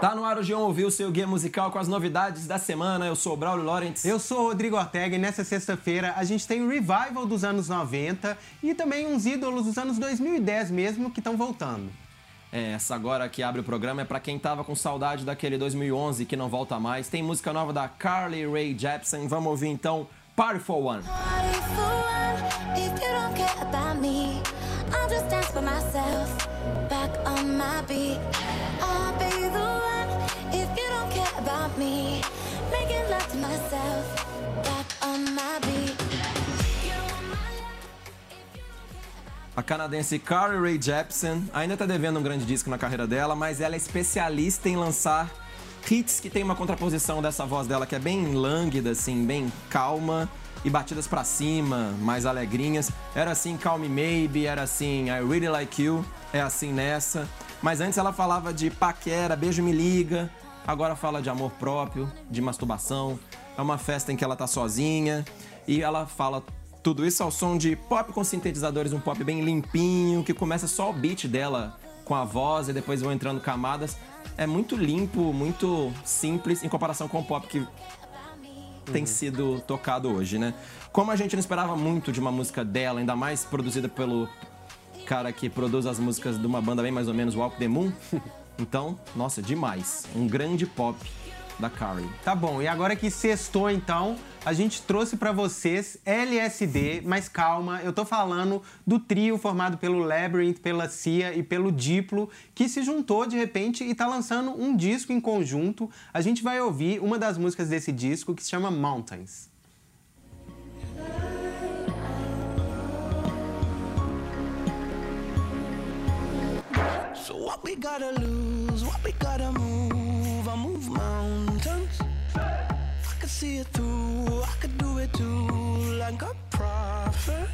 Tá no ar o João ouviu o seu guia musical com as novidades da semana. Eu sou o Braulio Lawrence. Eu sou o Rodrigo Ortega e nessa sexta-feira a gente tem um revival dos anos 90 e também uns ídolos dos anos 2010 mesmo que estão voltando. É, essa agora que abre o programa é para quem tava com saudade daquele 2011 que não volta mais. Tem música nova da Carly Rae Jepsen. Vamos ouvir então Party for One. Party for one, if you don't care about me, making love to myself, back on my beat. A canadense Carly Rae Jepsen ainda tá devendo um grande disco na carreira dela, mas ela é especialista em lançar hits que tem uma contraposição dessa voz dela que é bem lânguida, assim, bem calma e batidas pra cima, mais alegrinhas. Era assim Call Me Maybe, era assim I Really Like You, é assim nessa. Mas antes ela falava de paquera, beijo me liga. Agora fala de amor próprio, de masturbação. É uma festa em que ela tá sozinha e ela fala tudo isso ao som de pop com sintetizadores, um pop bem limpinho, que começa só o beat dela com a voz e depois vão entrando camadas. É muito limpo, muito simples em comparação com o pop que tem sido tocado hoje, né? Como a gente não esperava muito de uma música dela, ainda mais produzida pelo cara que produz as músicas de uma banda bem mais ou menos, Walk the Moon. Então, nossa, demais. Um grande pop da Carly. Tá bom, e agora que sextou então, a gente trouxe pra vocês LSD, mas calma, eu tô falando do trio formado pelo Labyrinth, pela Cia e pelo Diplo, que se juntou de repente e tá lançando um disco em conjunto. A gente vai ouvir uma das músicas desse disco que se chama Mountains. So what we gotta lose, what we gotta move, I move mountains. I could see it through, I could do it too, like a prophet.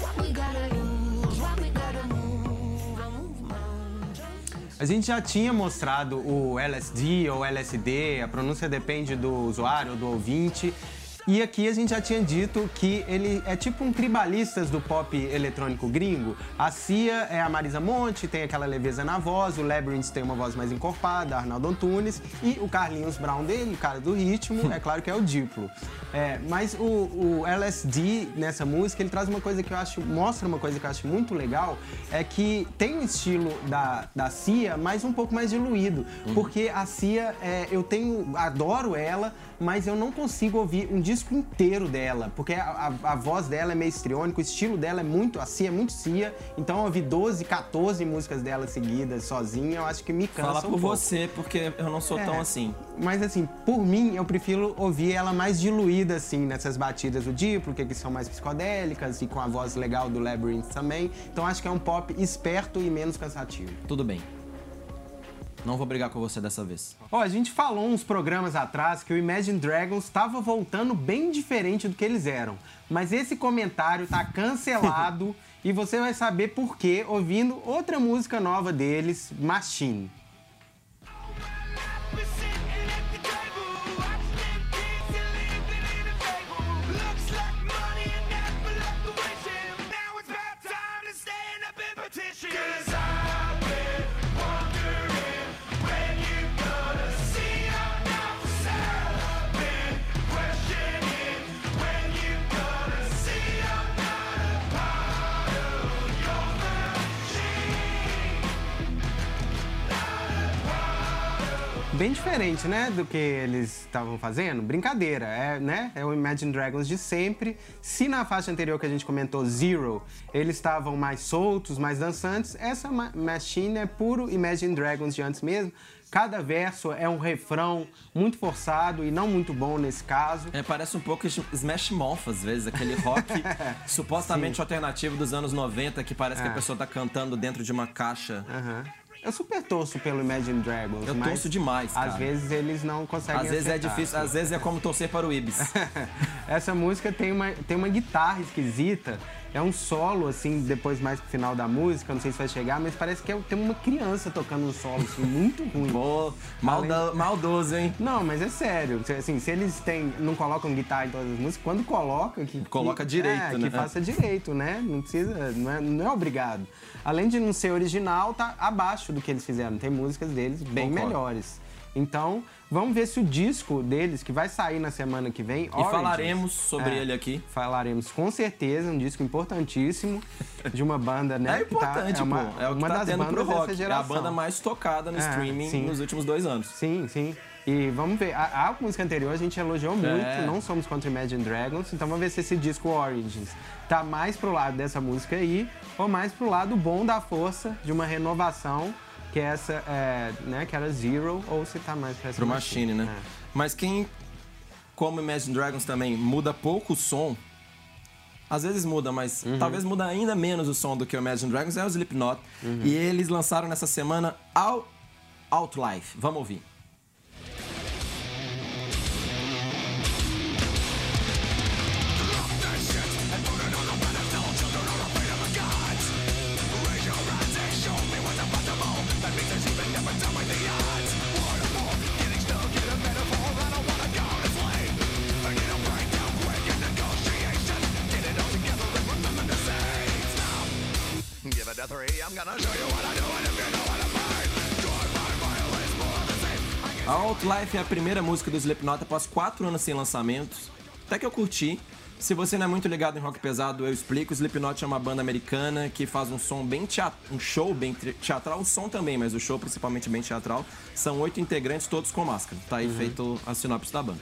What we gotta lose, what we gotta move, I move mountains. A gente já tinha mostrado o LSD ou LSD, a pronúncia depende do usuário, do ouvinte. E aqui a gente já tinha dito que ele é tipo um tribalistas do pop eletrônico gringo. A Cia é a Marisa Monte, tem aquela leveza na voz, o Labyrinth tem uma voz mais encorpada, Arnaldo Antunes, e o Carlinhos Brown dele, o cara do ritmo, é claro que é o Diplo. É, mas o, o LSD nessa música, ele traz uma coisa que eu acho, mostra uma coisa que eu acho muito legal, é que tem um estilo da, da Cia, mas um pouco mais diluído. Porque a Cia, é, eu tenho, adoro ela, mas eu não consigo ouvir um disco inteiro dela, porque a, a- a voz dela é meio histriônica, o estilo dela é muito, a Cia é muito Cia, então eu ouvi 12, 14 músicas dela seguidas, sozinha, eu acho que me cansa Fala um por pouco. você, porque eu não sou tão É. assim. Mas assim, por mim, eu prefiro ouvir ela mais diluída, assim, nessas batidas do Diplo, que, que são mais psicodélicas e com a voz legal do Labyrinth também. Então acho que é um pop esperto e menos cansativo. Tudo bem. Não vou brigar com você dessa vez. Ó, a gente falou uns programas atrás que o Imagine Dragons estava voltando bem diferente do que eles eram. Mas esse comentário tá cancelado e você vai saber por quê ouvindo outra música nova deles, Machine. Bem diferente, né, do que eles estavam fazendo. Brincadeira, é, né? É o Imagine Dragons de sempre. Se na faixa anterior que a gente comentou, Zero, eles estavam mais soltos, mais dançantes, essa Ma- Machine é puro Imagine Dragons de antes mesmo. Cada verso é um refrão muito forçado e não muito bom nesse caso. É, parece um pouco Smash Mouth, às vezes, aquele rock supostamente alternativo dos anos 90, que parece que a É. pessoa tá cantando dentro de uma caixa. Aham. Eu super torço pelo Imagine Dragons. Eu mas torço demais, cara. Às vezes eles não conseguem Às vezes é acertar. difícil, às vezes é como torcer para o Ibis. Essa música tem uma, tem uma guitarra esquisita. É um solo, assim, depois mais pro final da música, não sei se vai chegar, mas parece que é, tem uma criança tocando um solo, assim, muito ruim. Pô, malda- maldoso, hein? Não, mas é sério. Assim, se eles têm, não colocam guitarra em todas as músicas, quando coloca, que Coloca que, direito, é, né? Que faça direito, né? Não precisa, não é, não é obrigado. Além de não ser original, tá abaixo do que eles fizeram. Tem músicas deles bem Concordo. melhores. Então, vamos ver se o disco deles, que vai sair na semana que vem, E falaremos sobre É. ele aqui. Falaremos com certeza, um disco importantíssimo de uma banda, né? É tá- importante, é uma, pô. É o que uma tá das tendo pro bandas dessa rock. É a banda mais tocada no É, streaming sim. nos últimos dois anos. Sim, sim. E vamos ver. A, a música anterior a gente elogiou muito, É. não somos contra Imagine Dragons, então vamos ver se esse disco Origins tá mais pro lado dessa música aí, ou mais pro lado bom da força, de uma renovação, que é essa, é, né, que era Zero, ou se tá mais pra essa Pro Machine, né? É. Mas quem, como Imagine Dragons também, muda pouco o som, às vezes muda, mas Uhum. talvez muda ainda menos o som do que o Imagine Dragons, é o Slipknot. Uhum. E eles lançaram nessa semana Out, Outlife. Vamos ouvir. Outlife é a primeira música do Slipknot após quatro anos sem lançamentos. Até que eu curti. Se você não é muito ligado em rock pesado, eu explico. O Slipknot é uma banda americana que faz um som bem teatral, um show bem teatral, o som também, mas o show principalmente bem teatral. São oito integrantes, todos com máscara. Tá aí feito a sinopse da banda.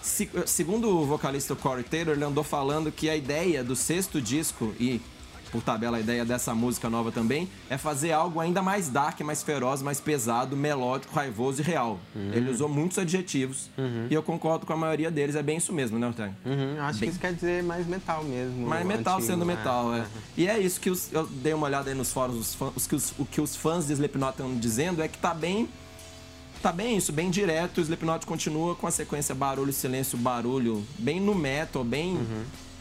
Se- segundo o vocalista Corey Taylor, ele andou falando que a ideia do sexto disco e por tabela a ideia dessa música nova também é fazer algo ainda mais dark, mais feroz, mais pesado, melódico, raivoso e real. Ele usou muitos adjetivos e eu concordo com a maioria deles, é bem isso mesmo, né, Otávio? Uhum, acho Bem- que isso quer dizer mais metal mesmo. Mais metal antigo, sendo né? metal, é. E é isso que os- eu dei uma olhada aí nos fóruns, os fãs- os que os- o que os fãs de Slipknot estão dizendo é que tá bem. Tá bem isso, bem direto. O Slipknot continua com a sequência barulho, silêncio, barulho, bem no metal, bem.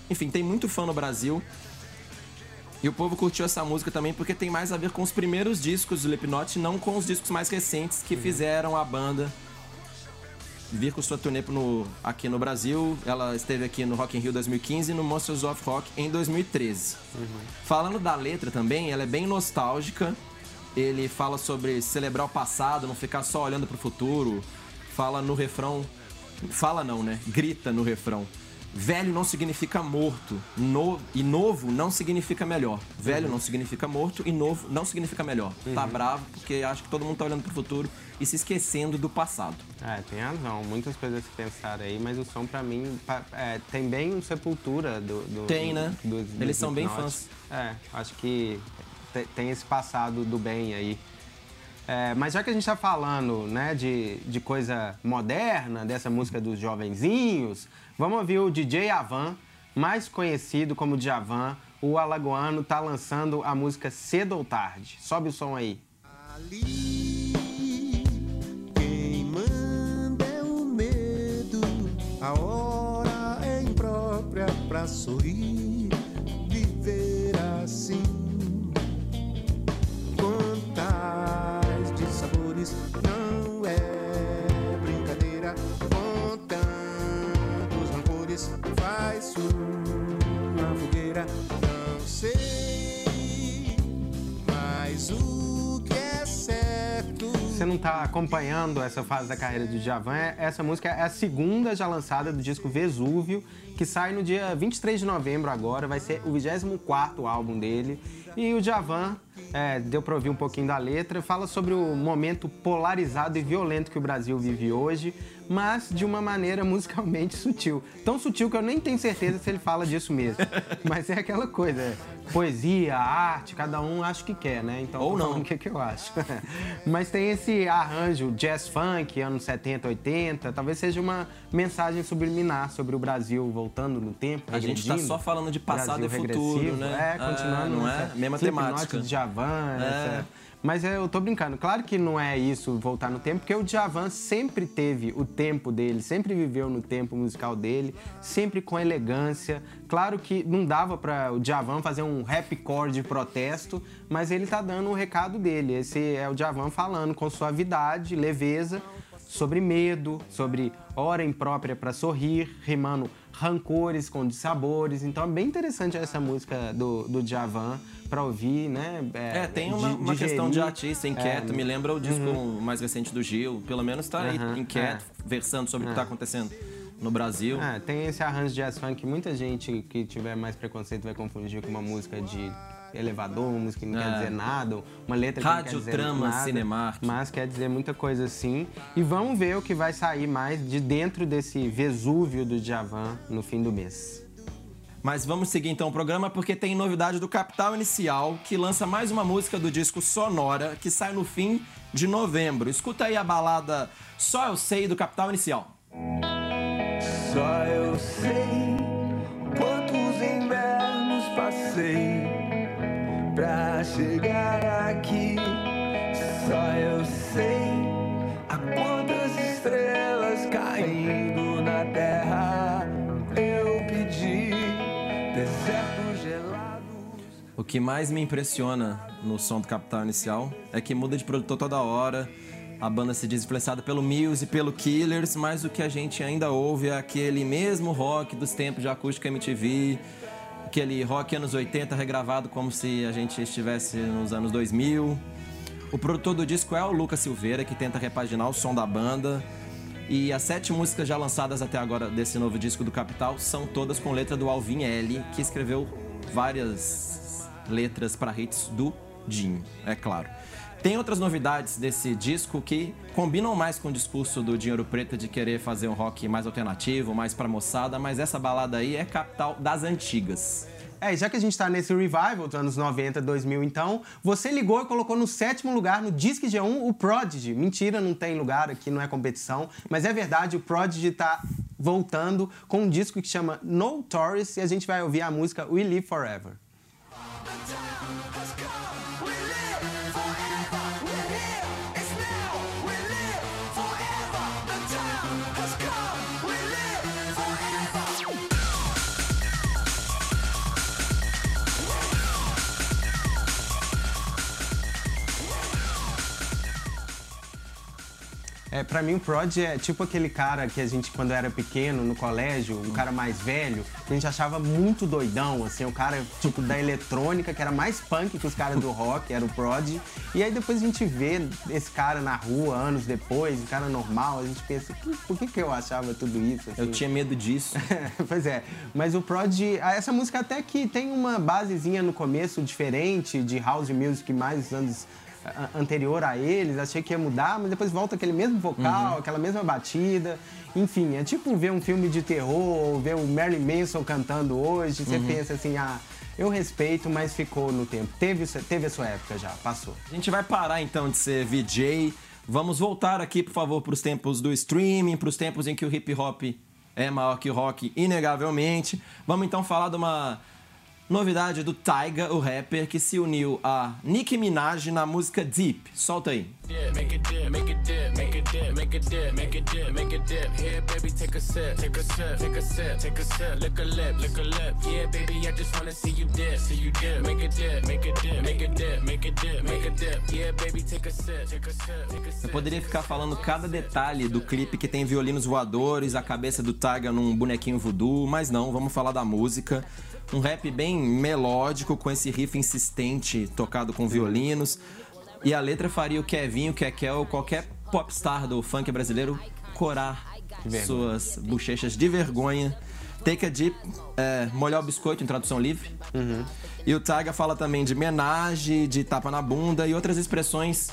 Enfim, tem muito fã no Brasil. E o povo curtiu essa música também porque tem mais a ver com os primeiros discos do Slipknot, não com os discos mais recentes que fizeram a banda vir com sua turnê no, aqui no Brasil. Ela esteve aqui no Rock in Rio 2015 e no Monsters of Rock em 2013. Falando da letra também, ela é bem nostálgica. Ele fala sobre celebrar o passado, não ficar só olhando pro futuro. Fala no refrão. Fala não, né? Grita no refrão. Velho não significa morto. No- e novo não significa melhor. Velho não significa morto e novo não significa melhor. Tá bravo porque acha que todo mundo tá olhando pro futuro e se esquecendo do passado. É, tem razão. Muitas coisas a se pensar aí, mas o som pra mim é, tem bem um sepultura do, do- Tem, né? do- do Eles são bem fãs. É, acho que te- tem esse passado do bem aí. É, mas já que a gente tá falando, né, de, de coisa moderna, dessa música dos jovenzinhos, vamos ouvir o DJ Avan, mais conhecido como Djavan. O alagoano tá lançando a música Cedo ou Tarde. Sobe o som aí. Ali, é a hora é imprópria pra sorrir, viver assim. Você não tá acompanhando essa fase da carreira do Djavan, é- essa música é a segunda já lançada do disco Vesúvio, que sai no dia 23 de novembro agora, vai ser o 24º álbum dele. E o Djavan, é, deu pra ouvir um pouquinho da letra, fala sobre o momento polarizado e violento que o Brasil vive hoje, mas de uma maneira musicalmente sutil. Tão sutil que eu nem tenho certeza se ele fala disso mesmo. Mas é aquela coisa, é, poesia, arte, cada um acha o que quer, né? Então, Ou não. o que, que eu acho. Mas tem esse arranjo jazz funk, anos 70, 80, talvez seja uma mensagem subliminar sobre o Brasil voltando no tempo. A gente tá regredindo. só falando de passado Brasil e futuro, regressivo, né? É, continuando não nessa é? Mesma temática. Djavan, É. Mas eu tô brincando. Claro que não é isso voltar no tempo, porque o Djavan sempre teve o tempo dele, sempre viveu no tempo musical dele, sempre com elegância. Claro que não dava para o Djavan fazer um rapcore de protesto, mas ele tá dando o recado dele. Esse é o Djavan falando com suavidade, leveza, sobre medo, sobre hora imprópria para sorrir, rimando rancores com dissabores. Então é bem interessante essa música do, do Djavan para ouvir, né? É, tem uma, uma questão de artista inquieto. É, Me lembra o disco mais recente do Gil. Pelo menos tá aí Aham, inquieto, versando sobre o que tá acontecendo no Brasil. É, tem esse arranjo de jazz funk. Muita gente que tiver mais preconceito vai confundir com uma música de elevador, uma música que não É. quer dizer nada, uma letra que não quer dizer Radiotrama nada, Cinemark. mas quer dizer muita coisa assim. E vamos ver o que vai sair mais de dentro desse Vesúvio do Djavan no fim do mês. Mas vamos seguir então o programa porque tem novidade do Capital Inicial, que lança mais uma música do disco Sonora, que sai no fim de novembro. Escuta aí a balada Só Eu Sei do Capital Inicial. Só eu sei quantos invernos passei chegar aqui. Só eu sei a quantas estrelas caindo na terra eu pedi desertos gelados. O que mais me impressiona no som do Capital Inicial é que muda de produtor toda hora. A banda se diz influenciada pelo Muse e pelo Killers, mas o que a gente ainda ouve é aquele mesmo rock dos tempos de acústica MTV, aquele rock anos 80 regravado como se a gente estivesse nos anos 2000. O produtor do disco é o Lucas Silveira, que tenta repaginar o som da banda. E as sete músicas já lançadas até agora desse novo disco do Capital são todas com letra do Alvin L, que escreveu várias letras para hits do Dinho, é claro. Tem outras novidades desse disco que combinam mais com o discurso do Dinheiro Preto de querer fazer um rock mais alternativo, mais pra moçada, mas essa balada aí é capital das antigas. É, já que a gente tá nesse revival dos anos 90, 2000, então, você ligou e colocou no sétimo lugar no Disque G1 o Prodigy. Mentira, não tem lugar aqui, não é competição. Mas é verdade, o Prodigy tá voltando com um disco que chama No Tourist e a gente vai ouvir a música We Live Forever. É, pra mim o Prod é tipo aquele cara que a gente, quando era pequeno, no colégio, um cara mais velho, que a gente achava muito doidão, assim, o cara tipo da eletrônica, que era mais punk que os caras do rock, era o Prod. E aí depois a gente vê esse cara na rua, anos depois, um cara normal, a gente pensa, "Por- que, que eu achava tudo isso? Eu assim?" tinha medo disso. pois é, mas o Prod, ah, essa música até que tem uma basezinha no começo diferente de house music mais anos ah, anterior a eles, achei que ia mudar, mas depois volta aquele mesmo vocal, aquela mesma batida. Enfim, é tipo ver um filme de terror ou ver o Marilyn Manson cantando hoje, você pensa assim, ah, eu respeito, mas ficou no tempo. Teve, teve a sua época já, passou. A gente vai parar então de ser VJ. Vamos voltar aqui, por favor, para os tempos do streaming, para os tempos em que o hip hop é maior que o rock, inegavelmente. Vamos então falar de uma novidade do Tyga, o rapper, que se uniu a Nicki Minaj na música Deep. Solta aí. Eu poderia ficar falando cada detalhe do clipe que tem violinos voadores, a cabeça do Tyga num bonequinho voodoo, mas não, vamos falar da música. Um rap bem melódico, com esse riff insistente tocado com violinos. E a letra faria o Kevinho, o Kekel, ou qualquer popstar do funk brasileiro corar suas bochechas de vergonha. Take a dip, é, molhar o biscoito em tradução livre. E o Tyga fala também de homenagem, de tapa na bunda e outras expressões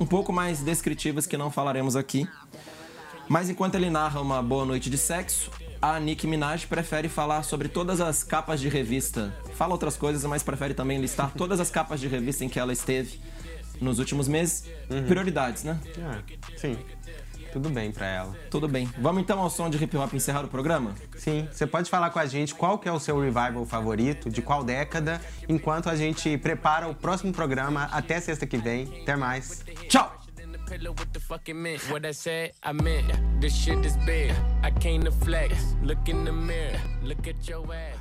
um pouco mais descritivas que não falaremos aqui. Mas enquanto ele narra uma boa noite de sexo, a Nicki Minaj prefere falar sobre todas as capas de revista. Fala outras coisas, mas prefere também listar todas as capas de revista em que ela esteve nos últimos meses. Prioridades, né? Ah, sim. tudo bem pra ela. Tudo bem. Vamos então ao som de hip hop encerrar o programa? Sim, você pode falar com a gente qual que é o seu revival favorito, de qual década, enquanto a gente prepara o próximo programa até sexta que vem. Até mais. Tchau! Pillow with the fucking mint. What I said, I meant. This shit is big. I came to flex. Look in the mirror. Look at your ass.